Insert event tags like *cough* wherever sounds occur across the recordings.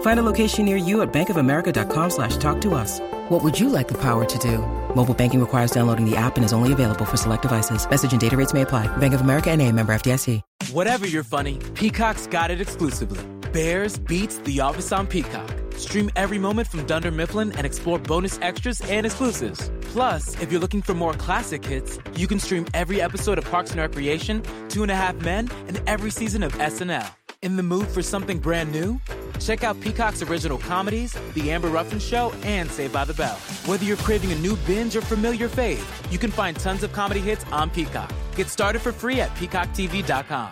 Find a location near you at bankofamerica.com slash talk to us. What would you like the power to do? Mobile banking requires downloading the app and is only available for select devices. Message and data rates may apply. Bank of America and a member FDIC. Whatever you're funny, Peacock's got it exclusively. Bears beets The Office on Peacock. Stream every moment from Dunder Mifflin and explore bonus extras and exclusives. Plus, if you're looking for more classic hits, you can stream every episode of Parks and Recreation, Two and a Half Men, and every season of SNL. In the mood for something brand new? Check out Peacock's original comedies, The Amber Ruffin Show, and Saved by the Bell. Whether you're craving a new binge or familiar fave, you can find tons of comedy hits on Peacock. Get started for free at peacocktv.com.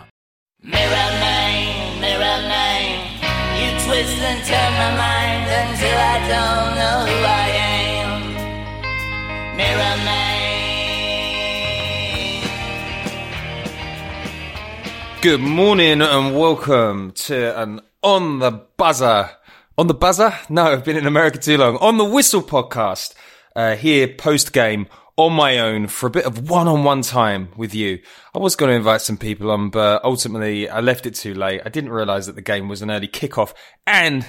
Mirror man, mirror man, you twist and turn my mind until I don't know who I am. Mirror man. Good morning and welcome to an On the Buzzer. On the Buzzer? No, I've been in America too long. On the Whistle podcast. Uh, here post game on my own for a bit of one-on-one time with you. I was going to invite some people on, but ultimately I left it too late. I didn't realize that the game was an early kickoff. And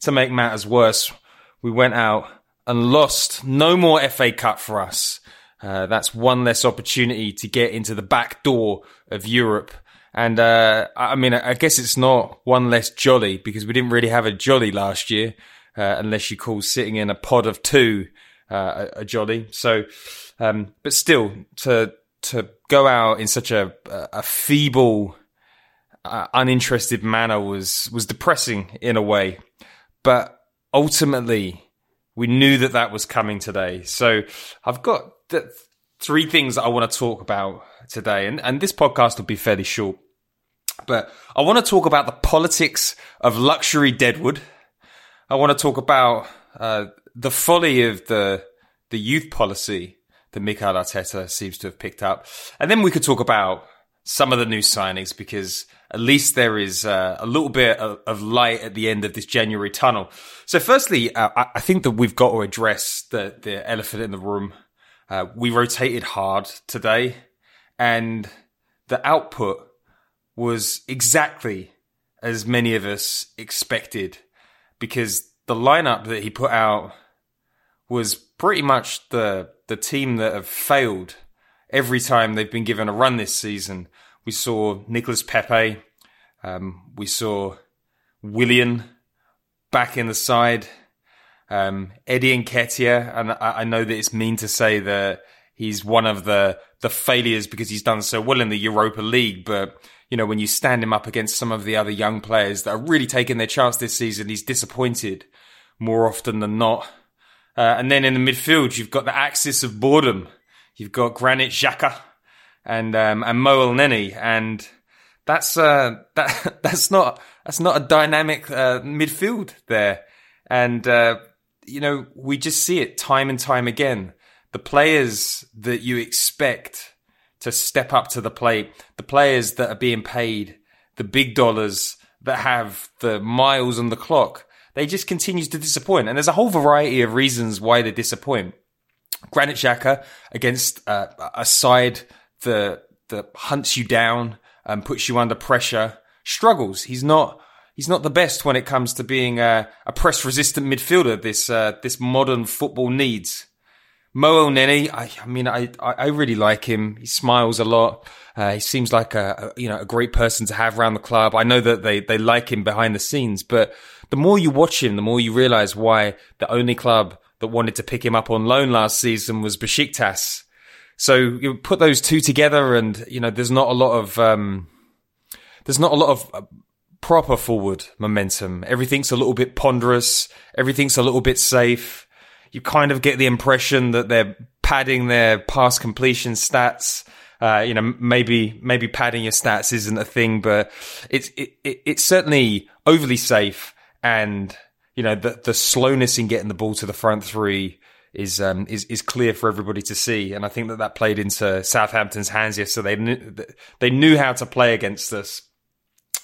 to make matters worse, we went out and lost. No more FA Cup for us. Uh, that's one less opportunity to get into the back door of Europe. And uh, I mean, I guess it's not one less jolly because we didn't really have a jolly last year, uh, unless you call sitting in a pod of two uh, a, a, jolly. So, um, but still, to to go out in such a a feeble, uh, uninterested manner was was depressing in a way. But ultimately, we knew that that was coming today. So I've got th- three things that I want to talk about today, and and this podcast will be fairly short. But I want to talk about the politics of luxury Deadwood. I want to talk about uh, the folly of the the youth policy that Mikel Arteta seems to have picked up, and then we could talk about some of the new signings because at least there is uh, a little bit of, of, light at the end of this January tunnel. So, firstly, uh, I think that we've got to address the the elephant in the room. Uh, we rotated hard today, and the output was exactly as many of us expected because the lineup that he put out was pretty much the the team that have failed every time they've been given a run this season. We saw Nicolas Pepe, um, we saw Willian back in the side, um, Eddie Nketiah, and I, I know that it's mean to say that he's one of the the failures because he's done so well in the Europa League, but you know when you stand him up against some of the other young players that are really taking their chance this season, he's disappointed more often than not. Uh, and then in the midfield, you've got the axis of boredom. You've got Granit Xhaka and um, and Mo Elneny, and that's uh, *laughs* that that's not that's not a dynamic uh, midfield there. And uh, you know, we just see it time and time again. The players that you expect to step up to the plate, the players that are being paid the big dollars that have the miles on the clock, they just continues to disappoint. And there's a whole variety of reasons why they disappoint. Granit Xhaka against uh, a side that that hunts you down and puts you under pressure struggles. He's not he's not the best when it comes to being a, a press resistant midfielder. This uh, this modern football needs. Mo Elneny, I, I mean, I, I really like him. He smiles a lot. Uh, he seems like a, a, you know a great person to have around the club. I know that they they like him behind the scenes, but the more you watch him, the more you realize why the only club that wanted to pick him up on loan last season was Besiktas. So you put those two together, and you know there's not a lot of um, there's not a lot of uh, proper forward momentum. Everything's a little bit ponderous. Everything's a little bit safe. You kind of get the impression that they're padding their pass completion stats. Uh, you know, maybe maybe padding your stats isn't a thing, but it's it, it, it's certainly overly safe, and you know the the slowness in getting the ball to the front three is um, is is clear for everybody to see, and I think that that played into Southampton's hands yesterday. They knew, they knew how to play against us,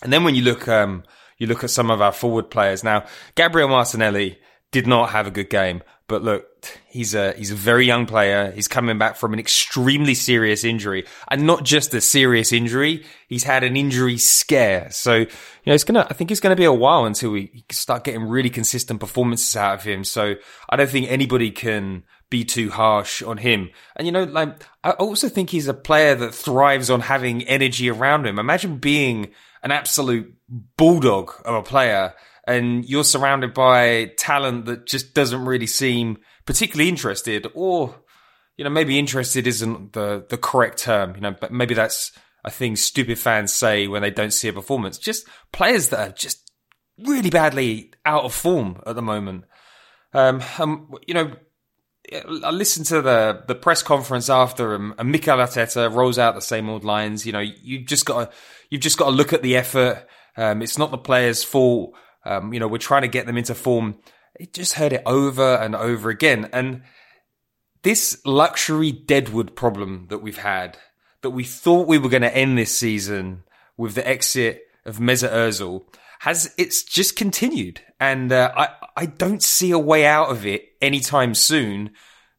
and then when you look um, you look at some of our forward players now, Gabriel Martinelli did not have a good game. But look, he's a he's a very young player. He's coming back from an extremely serious injury, and not just a serious injury. He's had an injury scare. So you know, it's gonna. I think it's gonna be a while until we start getting really consistent performances out of him. So I don't think anybody can be too harsh on him. And you know, like I also think he's a player that thrives on having energy around him. Imagine being an absolute bulldog of a player and you're surrounded by talent that just doesn't really seem particularly interested or you know maybe interested isn't the the correct term you know but maybe that's a thing stupid fans say when they don't see a performance just players that are just really badly out of form at the moment um, you know I listened to the the press conference after, and, and Mikel Arteta rolls out the same old lines. You know, you've just got to you've just got to look at the effort. Um, it's not the players' fault. Um, you know, we're trying to get them into form. It just heard it over and over again. And this luxury deadwood problem that we've had, that we thought we were going to end this season with the exit of Mesut Ozil, has it's just continued, and uh, I I don't see a way out of it anytime soon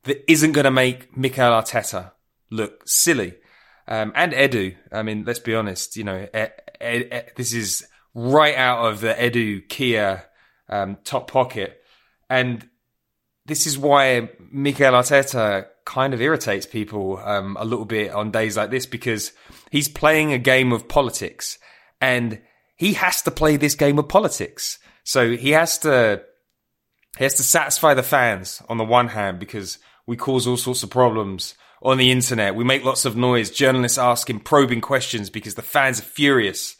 that isn't going to make Mikel Arteta look silly. Um, and Edu, I mean, let's be honest, you know, this is right out of the Edu Kia um, top pocket. And this is why Mikel Arteta kind of irritates people um, a little bit on days like this because he's playing a game of politics and he has to play this game of politics. So he has to he has to satisfy the fans on the one hand because we cause all sorts of problems on the internet. We make lots of noise. Journalists asking probing questions because the fans are furious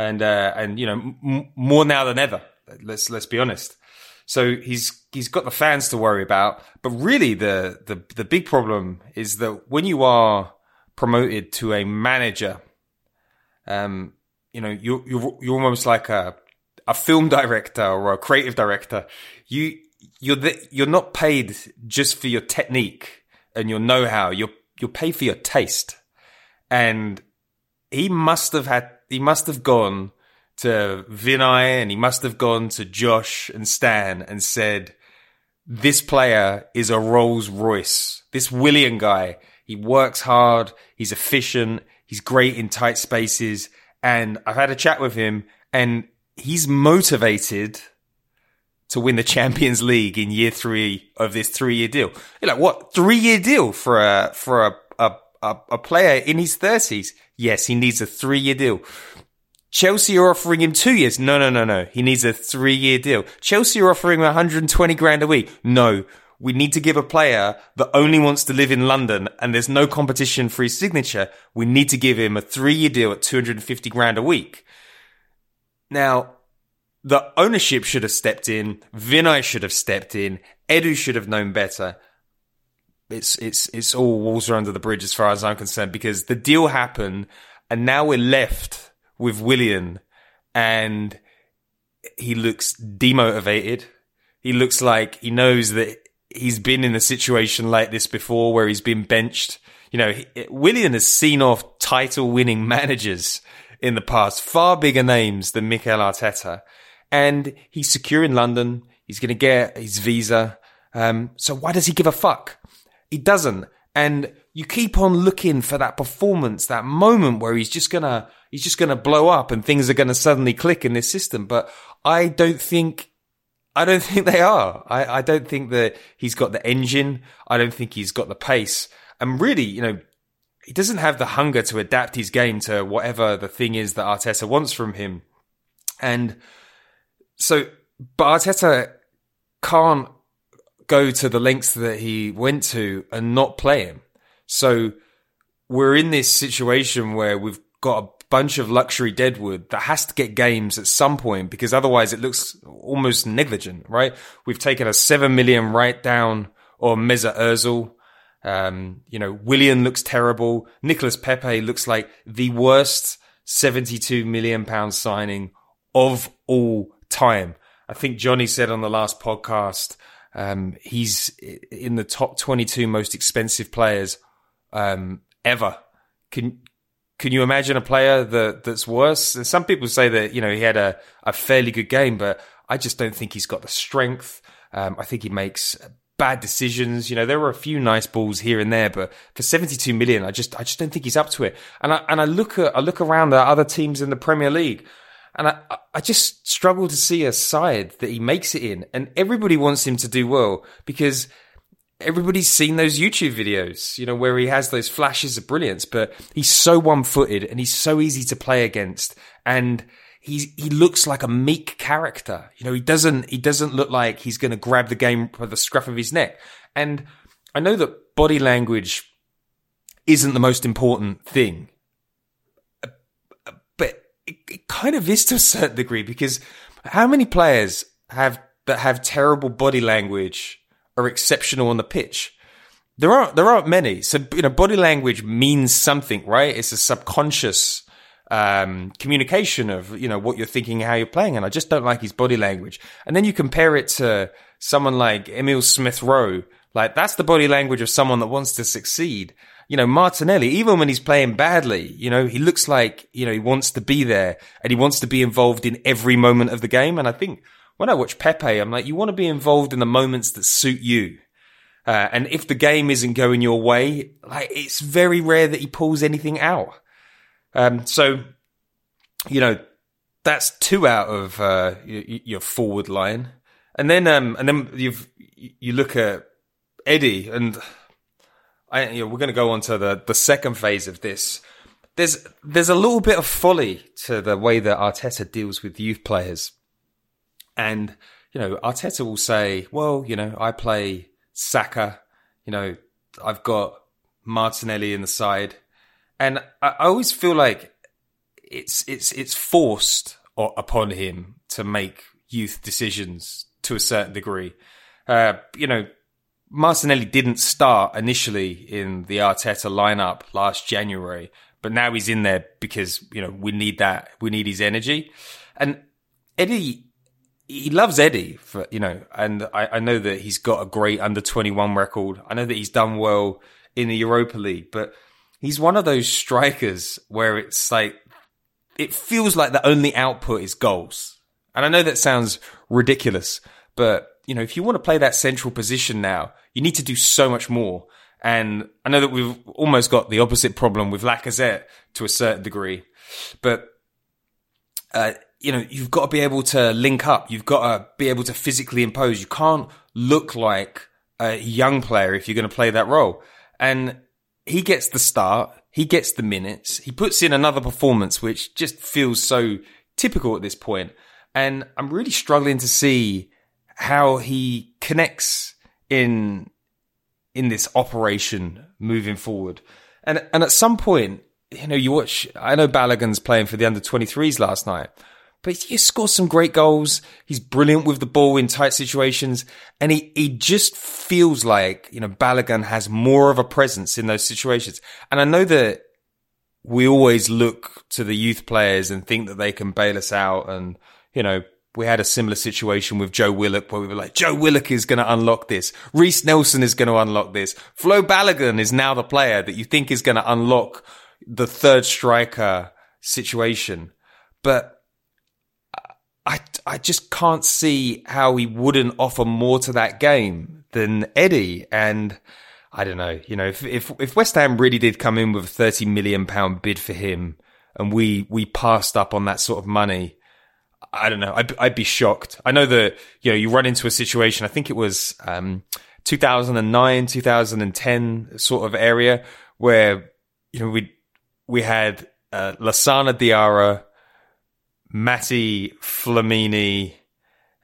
and uh, and you know m- more now than ever. Let's let's be honest. So he's he's got the fans to worry about, but really the the the big problem is that when you are promoted to a manager, um, you know you're you're you're almost like a a film director or a creative director. You you're the, you're not paid just for your technique and your know-how. You're you're paid for your taste, and he must have had he must have gone to Vinai and he must have gone to Josh and Stan and said, this player is a Rolls Royce. This Willian guy, he works hard. He's efficient. He's great in tight spaces. And I've had a chat with him and he's motivated to win the *laughs* Champions League in year three of this three year deal. You're like, what? Three year deal for a, for a, a, a, a player in his thirties? Yes, he needs a three year deal. Chelsea are offering him two years. No, no, no, no. He needs a three year deal. Chelsea are offering him 120 grand a week. No. We need to give a player that only wants to live in London and there's no competition for his signature. We need to give him a three year deal at 250 grand a week. Now, the ownership should have stepped in. Vinai should have stepped in. Edu should have known better it's it's it's all water under the bridge as far as I'm concerned because the deal happened and now we're left with Willian and he looks demotivated. He looks like he knows that he's been in a situation like this before where he's been benched. You know, Willian has seen off title winning managers in the past, far bigger names than Mikel Arteta. And he's secure in London. He's going to get his visa. Um, so why does he give a fuck? He doesn't. And you keep on looking for that performance, that moment where he's just gonna, he's just gonna blow up and things are gonna suddenly click in this system. But I don't think, I don't *laughs* think they are. I, I don't think that he's got the engine. I don't think he's got the pace. And really, you know, he doesn't have the hunger to adapt his game to whatever the thing is that Arteta wants from him. And so, but Arteta can't go to the lengths that he went to and not play him. So we're in this situation where we've got a bunch of luxury deadwood that has to get games at some point because otherwise it looks almost negligent, right? We've taken a seven million write down or Mesut Ozil. Um, you know, Willian looks terrible. Nicolas Pepe looks like the worst 72 million pound signing of all time. I think Johnny said on the last podcast, um, he's in the top 22 most expensive players, um, ever. Can, can you imagine a player that that's worse? Some people say that you know he had a, a fairly good game, but I just don't think he's got the strength. Um, I think he makes bad decisions. You know, there were a few nice balls here and there, but for 72 million, I just I just don't think he's up to it. And I and I look at I look around at other teams in the Premier League, and I I just struggle to see a side that he makes it in. And everybody wants him to do well because everybody's seen those YouTube videos, you know, where he has those flashes of brilliance, but he's so one footed and he's so easy to play against. And he's, he looks like a meek character. You know, he doesn't, he doesn't look like he's going to grab the game by the scruff of his neck. And I know that body language isn't the most important thing, kind of is to a certain degree because how many players have that have terrible body language are exceptional on the pitch. There aren't there aren't many. So you know, body language means something, right? It's a subconscious um, communication of you know what you're thinking, how you're playing, and I just don't like his body language. And then you compare it to someone like Emil Smith Rowe, like that's the body language of someone that wants to succeed. You know, Martinelli, even when he's playing badly, you know, he looks like, you know, he wants to be there and he wants to be involved in every moment of the game. And I think when I watch Pepe, I'm like, you want to be involved in the moments that suit you. Uh, and if the game isn't going your way, like it's very rare that he pulls anything out. Um, so, you know, that's two out of uh, your forward line, and then um, and then you've you look at Eddie, and I, you know, we're going to go on to the the second phase of this. There's there's a little bit of folly to the way that Arteta deals with youth players. And, you know, Arteta will say, well, you know, I play Saka, you know, I've got Martinelli in the side. And I, I always feel like it's, it's, it's forced upon him to make youth decisions to a certain degree. Uh, you know, Martinelli didn't start initially in the Arteta lineup last January, but now he's in there because, you know, we need that. We need his energy. And Eddie he loves Eddie for you know, and I, I, know that he's got a great under twenty one record. I know that he's done well in the Europa League, but he's one of those strikers where it's like it feels like the only output is goals. And I know that sounds ridiculous, but you know, if you want to play that central position now, you need to do so much more. And I know that we've almost got the opposite problem with Lacazette to a certain degree, but uh, you know, you've got to be able to link up. You've got to be able to physically impose. You can't look like a young player if you're going to play that role. And he gets the start. He gets the minutes. He puts in another performance, which just feels so typical at this point. And I'm really struggling to see how he connects in, in this operation moving forward. And, and at some point, you know, you watch, I know Balogun's playing for the under 23s last night but he scores some great goals. He's brilliant with the ball in tight situations. And he, he just feels like, you know, Balogun has more of a presence in those situations. And I know that we always look to the youth players and think that they can bail us out. And, you know, we had a similar situation with Joe Willock where we were like, Joe Willock is going to unlock this. Reiss Nelson is going to unlock this. Flo Balogun is now the player that you think is going to unlock the third striker situation. But I, I just can't see how he wouldn't offer more to that game than Eddie. And I don't know, you know, if, if, if West Ham really did come in with a 30 million pound bid for him and we, we passed up on that sort of money, I don't know. I'd, I'd be shocked. I know that, you know, you run into a situation, I think it was, um, 2009, 2010 sort of area where, you know, we, we had, uh, Lassana Diarra, Matty Flamini,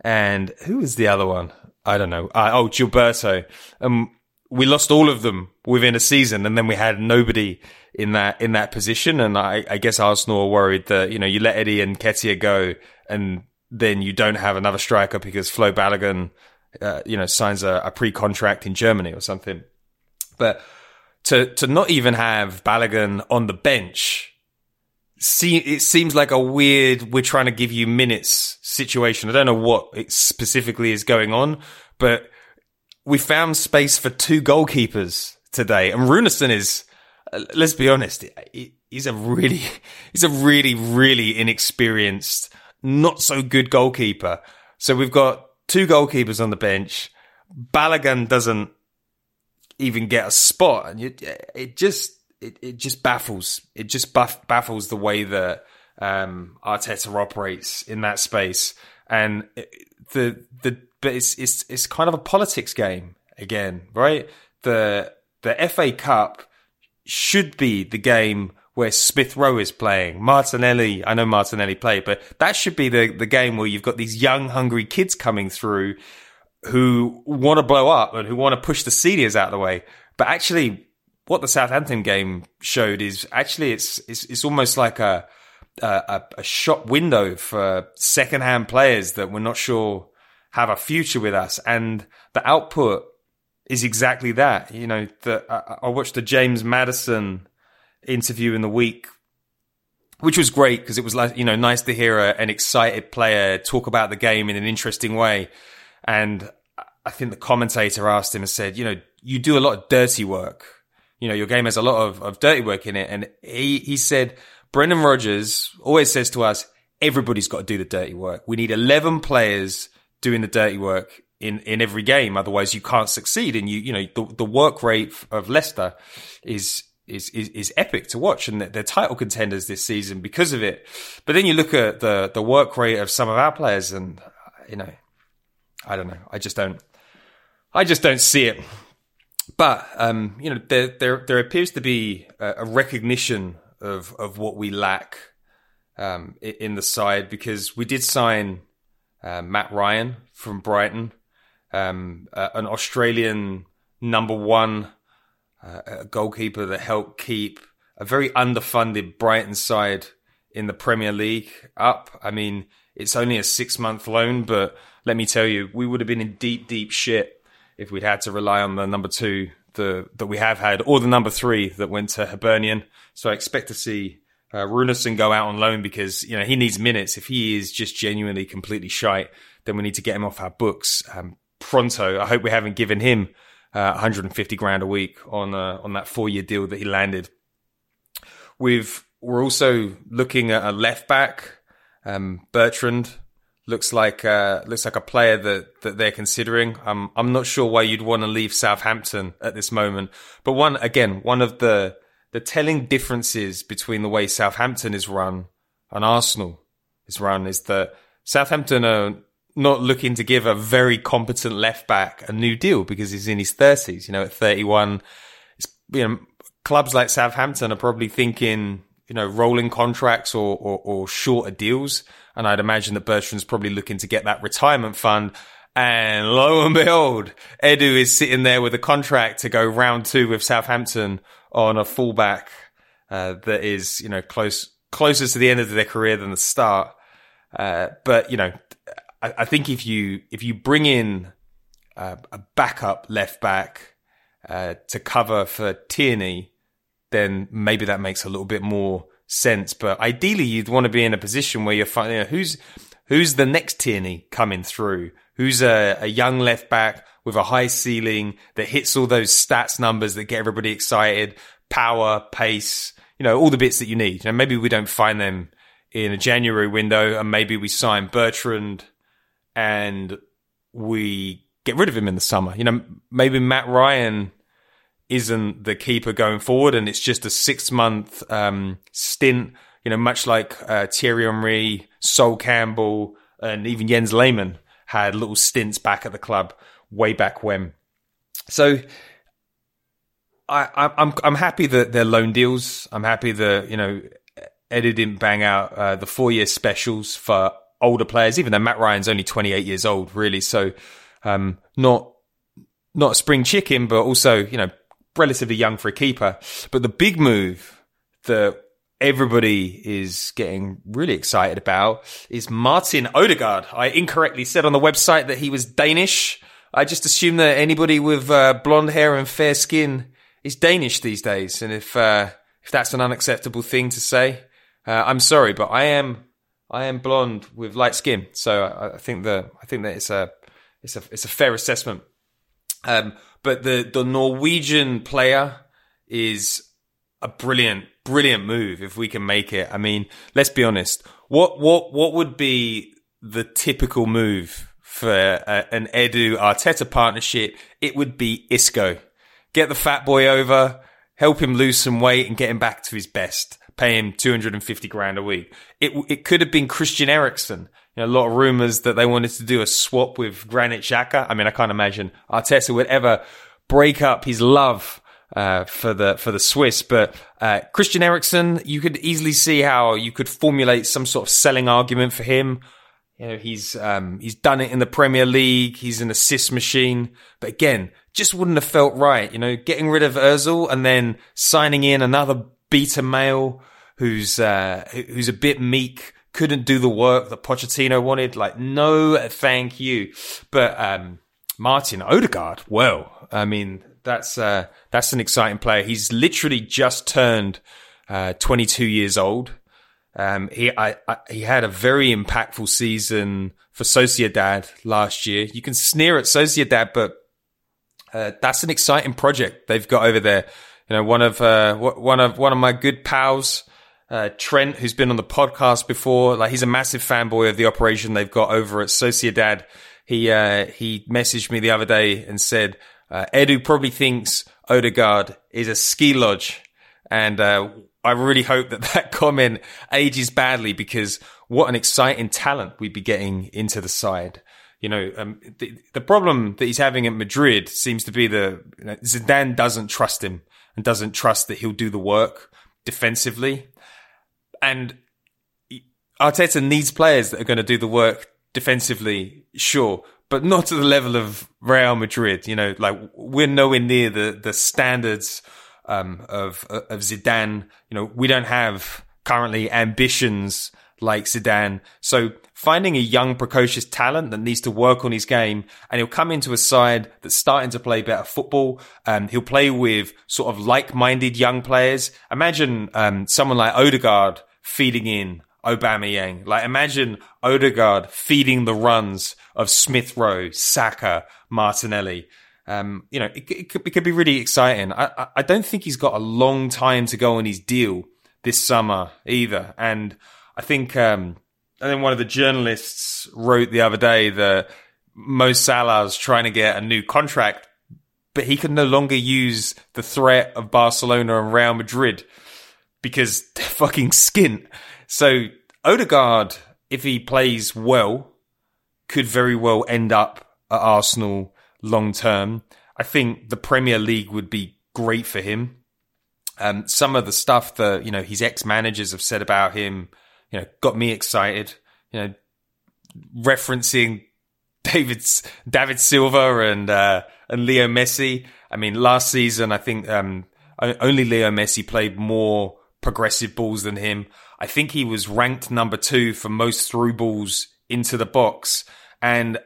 and who was the other one? I don't know. Uh, oh, Gilberto. Um, we lost all of them within a season, and then we had nobody in that in that position. And I, I guess Arsenal are worried that you know you let Eddie and Nketiah go, and then you don't have another striker because Flo Balogun, uh, you know, signs a, a pre-contract in Germany or something. But to to not even have Balogun on the bench, see, it seems like a weird. We're trying to give you minutes situation. I don't know what it specifically is going on, but we found space for two goalkeepers today, and Runarsson is. uh, Let's be honest. He's a really, *laughs* he's a really, really inexperienced, not so good goalkeeper. So we've got two goalkeepers on the bench. Balogun doesn't even get a spot, and it just it, it just baffles it just baff, baffles the way that um, Arteta operates in that space, and it- the the but it's it's it's kind of a politics game again, right? The the FA Cup should be the game where Smith Rowe is playing. Martinelli, I know Martinelli played, but that should be the, the game where you've got these young, hungry kids coming through who want to blow up and who want to push the seniors out of the way. But actually, what the Southampton game showed is actually it's it's, it's almost like a, a a shop window for second-hand players that we're not sure have a future with us, and the output is exactly that. You know, the, I, I watched the James Maddison interview in the week, which was great because it was like you know nice to hear a, an excited player talk about the game in an interesting way. And I think the commentator asked him and said, you know, you do a lot of dirty work. You know, your game has a lot of, of dirty work in it. And he, he said, Brendan Rodgers always says to us, everybody's got to do the dirty work. We need 11 players doing the dirty work in, in every game. Otherwise you can't succeed. And you, you know, the, the work rate of Leicester is, is, is, is epic to watch and they're title contenders this season because of it. But then you look at the, the work rate of some of our players and, you know, I don't know. I just don't. I just don't see it. But um, you know, there there there appears to be a, recognition of of what we lack um, in the side because we did sign uh, Mat Ryan from Brighton, um, uh, an Australian number one uh, goalkeeper that helped keep a very underfunded Brighton side in the Premier League up. I mean, it's only a six month loan, but let me tell you, we would have been in deep, deep shit if we'd had to rely on the number two the, that we have had, or the number three that went to Hibernian. So I expect to see uh, Runarsson go out on loan because you know he needs minutes. If he is just genuinely completely shite, then we need to get him off our books um, pronto. I hope we haven't given him uh, 150 grand a week on uh, on that four year deal that he landed. We've we're also looking at a left back. Um, Bertrand looks like uh, looks like a player that that they're considering. Um, I'm not sure why you'd want to leave Southampton at this moment, but one again, one of the the telling differences between the way Southampton is run and Arsenal is run is that Southampton are not looking to give a very competent left back a new deal because he's in his thirties. You know, at 31, it's, you know, clubs like Southampton are probably thinking, you know, rolling contracts or, or, or shorter deals. And I'd imagine that Bertrand's probably looking to get that retirement fund. And lo and behold, Edu is sitting there with a contract to go round two with Southampton on a fullback uh, that is, you know, close closer to the end of their career than the start. Uh, but you know, I, I think if you if you bring in uh, a backup left back uh, to cover for Tierney, then maybe that makes a little bit more sense. But ideally, you'd want to be in a position where you're finding you know, who's who's the next Tierney coming through, who's a, a young left back with a high ceiling that hits all those stats numbers that get everybody excited, power, pace, you know, all the bits that you need. And maybe we don't find them in a January window, and maybe we sign Bertrand and we get rid of him in the summer. You know, maybe Mat Ryan isn't the keeper going forward, and it's just a six month um, stint. You know, much like uh, Thierry Henry, Sol Campbell, and even Jens Lehmann had little stints back at the club way back when. So. I, I- I'm I'm happy that they're loan deals. I'm happy that you know Eddie didn't bang out uh, the four year specials for older players, even though Mat Ryan's only 28 years old, really. So, um, not not a spring chicken, but also, you know, relatively young for a keeper. But the big move that everybody is getting really excited about is Martin Odegaard. I incorrectly said on the website that he was Danish. I just assume that anybody with uh, blonde hair and fair skin is Danish these days. And if, uh, if that's an unacceptable thing to say, uh, I'm sorry, but I am, I am blonde with light skin. So I, I think that, I think that it's a, it's a, it's a fair assessment. Um, but the, the Norwegian player is a brilliant, brilliant move if we can make it. I mean, let's be honest. What, what, what would be the typical move for a, an Edu Arteta partnership? It would be Isco. Get the fat boy over, help him lose some weight and get him back to his best. Pay him 250 grand a week. It, it could have been Christian Eriksen. You know, a lot of rumors that they wanted to do a swap with Granit Xhaka. I mean, I can't imagine Arteta would ever break up his love uh, for the for the Swiss. But uh, Christian Eriksen, you could easily see how you could formulate some sort of selling argument for him. You know, he's um, he's done it in the Premier League. He's an assist machine. But again, just wouldn't have felt right. You know, getting rid of Özil and then signing in another beta male who's uh, who's a bit meek. Couldn't do the work that Pochettino wanted. Like, no, thank you. But um, Martin Odegaard, well, I mean, that's uh, that's an exciting player. He's literally just turned uh, 22 years old. Um, he I, I, he had a very impactful season for Sociedad last year. You can sneer at Sociedad, but uh, that's an exciting project they've got over there. You know, one of uh, one of one of my good pals, uh, Trent, who's been on the podcast before. Like he's a massive fanboy of the operation they've got over at Sociedad. He uh, he messaged me the other day and said uh, Edu probably thinks Odegaard is a ski lodge. And uh, I really hope that *laughs* that comment ages badly because what an exciting talent we'd be getting into the side. You know, um, the, the, problem that he's having at Madrid seems to be the you know, Zidane doesn't trust him and doesn't trust that he'll do the work defensively. And Arteta needs players that are going to do the work defensively, sure, but not to the level of Real Madrid. You know, like we're nowhere near the the standards um, of of Zidane. You know, we don't have currently ambitions like Zidane. So finding a young, precocious talent that needs to work on his game, and he'll come into a side that's starting to play better football. Um, he'll play with sort of like-minded young players. Imagine um, someone like Odegaard feeding in Aubameyang. Like imagine Odegaard feeding the runs of Smith Rowe, Saka, Martinelli. Um, you know, it, it, could, it, could, be really exciting. I, I don't think he's got a long time to go on his deal this summer either. And I think, um, I one of the journalists wrote the other day that Mo Salah's trying to get a new contract, but he can no longer use the threat of Barcelona and Real Madrid because they're fucking skint. So Odegaard, if he plays well, could very well end up at Arsenal long term. I think the Premier League would be great for him. Um, some of the stuff that you know his ex managers have said about him, you know, got me excited. You know, referencing *laughs* David David Silva and uh, and Leo Messi. I mean, last season I think um, only Leo Messi played more progressive balls than him. I think he was ranked number two for most through balls into the box. And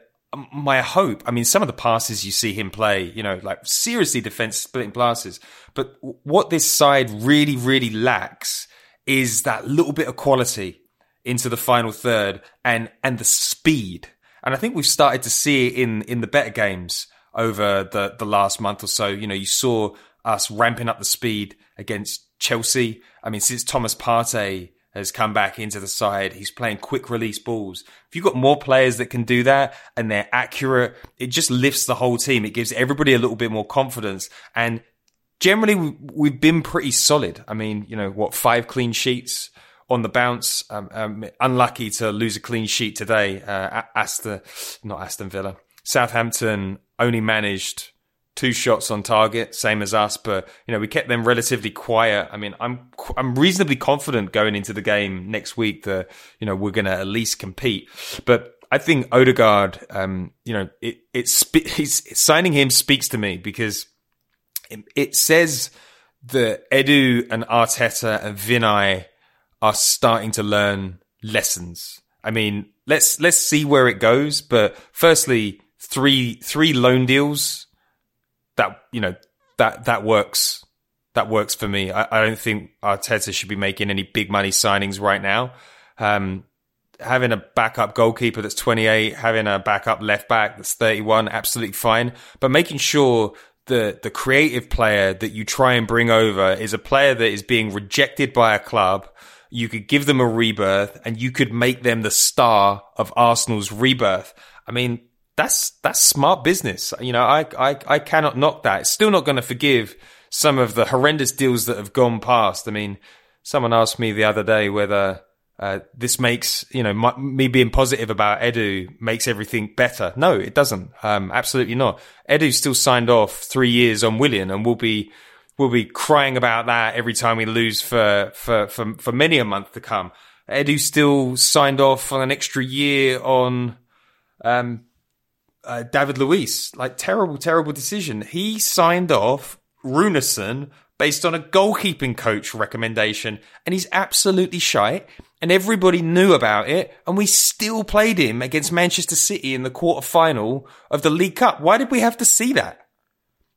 my hope, I mean, some of the passes you see him play, you know, like seriously defense splitting passes. But what this side really, really lacks is that little bit of quality into the final third and, and the speed. And I think we've started to see it in, in the better games over the, the last month or so. You know, you saw us ramping up the speed against Chelsea. I mean, since Thomas Partey has come back into the side. He's playing quick release balls. If you've got more players that can do that and they're accurate, it just lifts the whole team. It gives everybody a little bit more confidence. And generally, we've been pretty solid. I mean, you know, what, five clean sheets on the bounce. Um, um, unlucky to lose a clean sheet today. Uh, Aston, not Aston Villa. Southampton only managed two shots on target, same as us, but you know we kept them relatively quiet. I mean, I'm I'm reasonably confident going into the game next week that you know we're going to at least compete. But I think Odegaard, um, you know, it, it he's *laughs* signing him speaks to me because it, it says that Edu and Arteta and Vinai are starting to learn lessons. I mean, let's let's see where it goes. But firstly, three three loan deals that you know that that works that works for me. I, I don't think Arteta should be making any big money signings right now. Um, having a backup goalkeeper that's 28, having a backup left back that's 31, absolutely fine. But making sure the the creative player that you try and bring over is a player that is being rejected by a club. You could give them a rebirth and you could make them the star of Arsenal's rebirth. I mean, that's that's smart business. You know, I I, I cannot knock that. It's still not going to forgive some of the horrendous deals that have gone past. I mean, someone asked me the other day whether uh, this makes you know my, me being positive about Edu makes everything better. No, it doesn't. Um, absolutely not. Edu still signed off three years on Willian, and we'll be we'll be crying about that every time we lose for for for, for many a month to come. Edu still signed off on an extra year on um, uh, David Luiz. Like terrible, terrible decision. He signed off Runarsson based on a goalkeeping coach recommendation, and he's absolutely shy. And everybody knew about it, and we still played him against Manchester City in the quarter final of the League Cup. Why did we have to see that?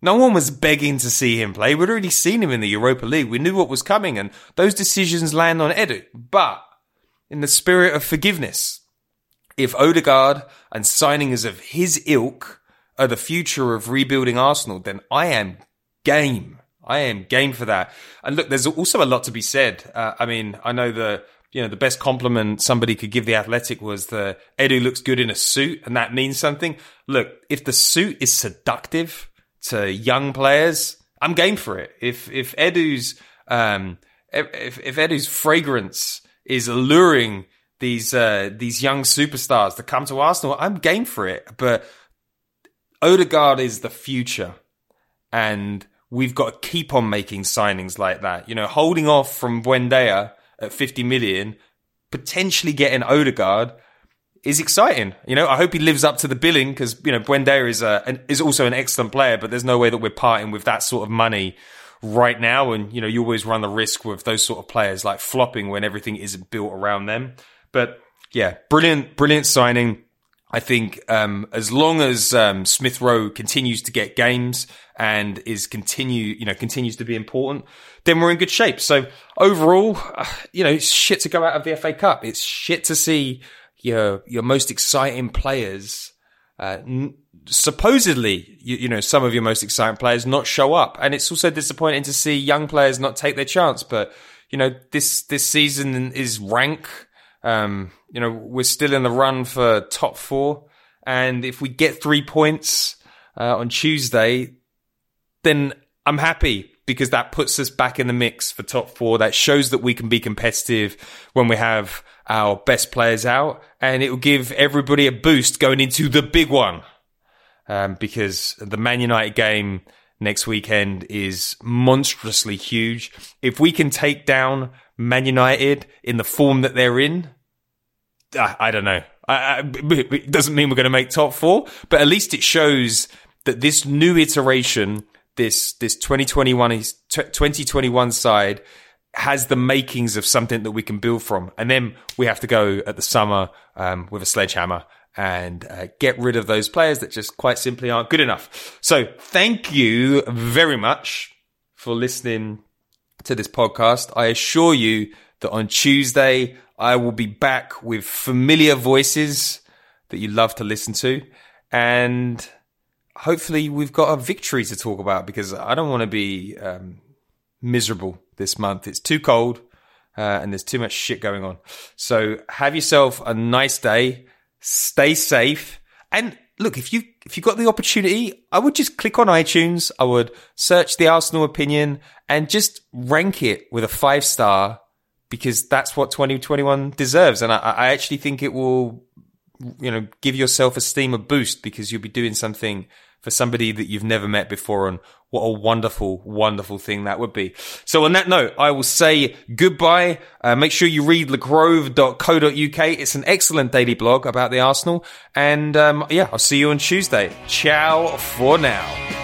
No one was begging to see him play. We'd already seen him in the Europa League. We knew what was coming, and those decisions land on Edu. But in the spirit of forgiveness, if Odegaard and signings of his ilk are the future of rebuilding Arsenal, then I am game. I am game for that. And look, there's also a lot to be said. Uh, I mean, I know the you know the best compliment somebody could give the Athletic was the Edu looks good in a suit, and that means something. Look, if the suit is seductive to young players, I'm game for it. If if Edu's um, if if Edu's fragrance is alluring these uh, these young superstars to come to Arsenal, I'm game for it. But Odegaard is the future, and we've got to keep on making signings like that. You know, holding off from Buendia at 50 million, potentially getting Odegaard is exciting. You know, I hope he lives up to the billing because, you know, Buendia is a, an, is also an excellent player, but there's no way that we're parting with that sort of money right now. And, you know, you always run the risk with those sort of players like flopping when everything isn't built around them. But yeah, brilliant, brilliant signing. I think um, as long as um, Smith Rowe continues to get games and is continue, you know, continues to be important, then we're in good shape. So overall, uh, you know, it's shit to go out of the FA Cup. It's shit to see your your most exciting players, uh, n- supposedly, you, you know, some of your most exciting players not show up, and it's also disappointing to see young players not take their chance. But you know, this this season is rank. Um, you know, we're still in the run for top four. And if we get three points uh, on Tuesday, then I'm happy because that puts us back in the mix for top four. That shows that we can be competitive when we have our best players out, and it will give everybody a boost going into the big one. Um, because the Man United game next weekend is monstrously huge. If we can take down Man United in the form that they're in, I, I don't know. I, I, it doesn't mean we're going to make top four, but at least it shows that this new iteration, this this 2021 is 2021 side has the makings of something that we can build from, and then we have to go at the summer um, with a sledgehammer and uh, get rid of those players that just quite simply aren't good enough. So, thank you very much for listening to this podcast. I assure you that on Tuesday I will be back with familiar voices that you love to listen to. And hopefully, we've got a victory to talk about because I don't want to be um, miserable this month. It's too cold uh, and there's too much shit going on. So, have yourself a nice day. Stay safe. And look, if you if you've got the opportunity, I would just click on iTunes. I would search the Arsenal opinion and just rank it with a five star because that's what 2021 deserves. And I, I actually think it will you know, give your self esteem a boost because you'll be doing something for somebody that you've never met before. And what a wonderful, wonderful thing that would be. So on that note, I will say goodbye. Uh, make sure you read legrove.co.uk. It's an excellent daily blog about the Arsenal. And, um, yeah, I'll see you on Tuesday. Ciao for now.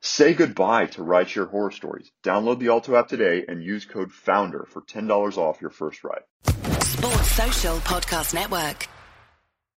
Say goodbye to rideshare horror stories. Download the Alto app today and use code FOUNDER for $10 off your first ride. Sports Social Podcast Network.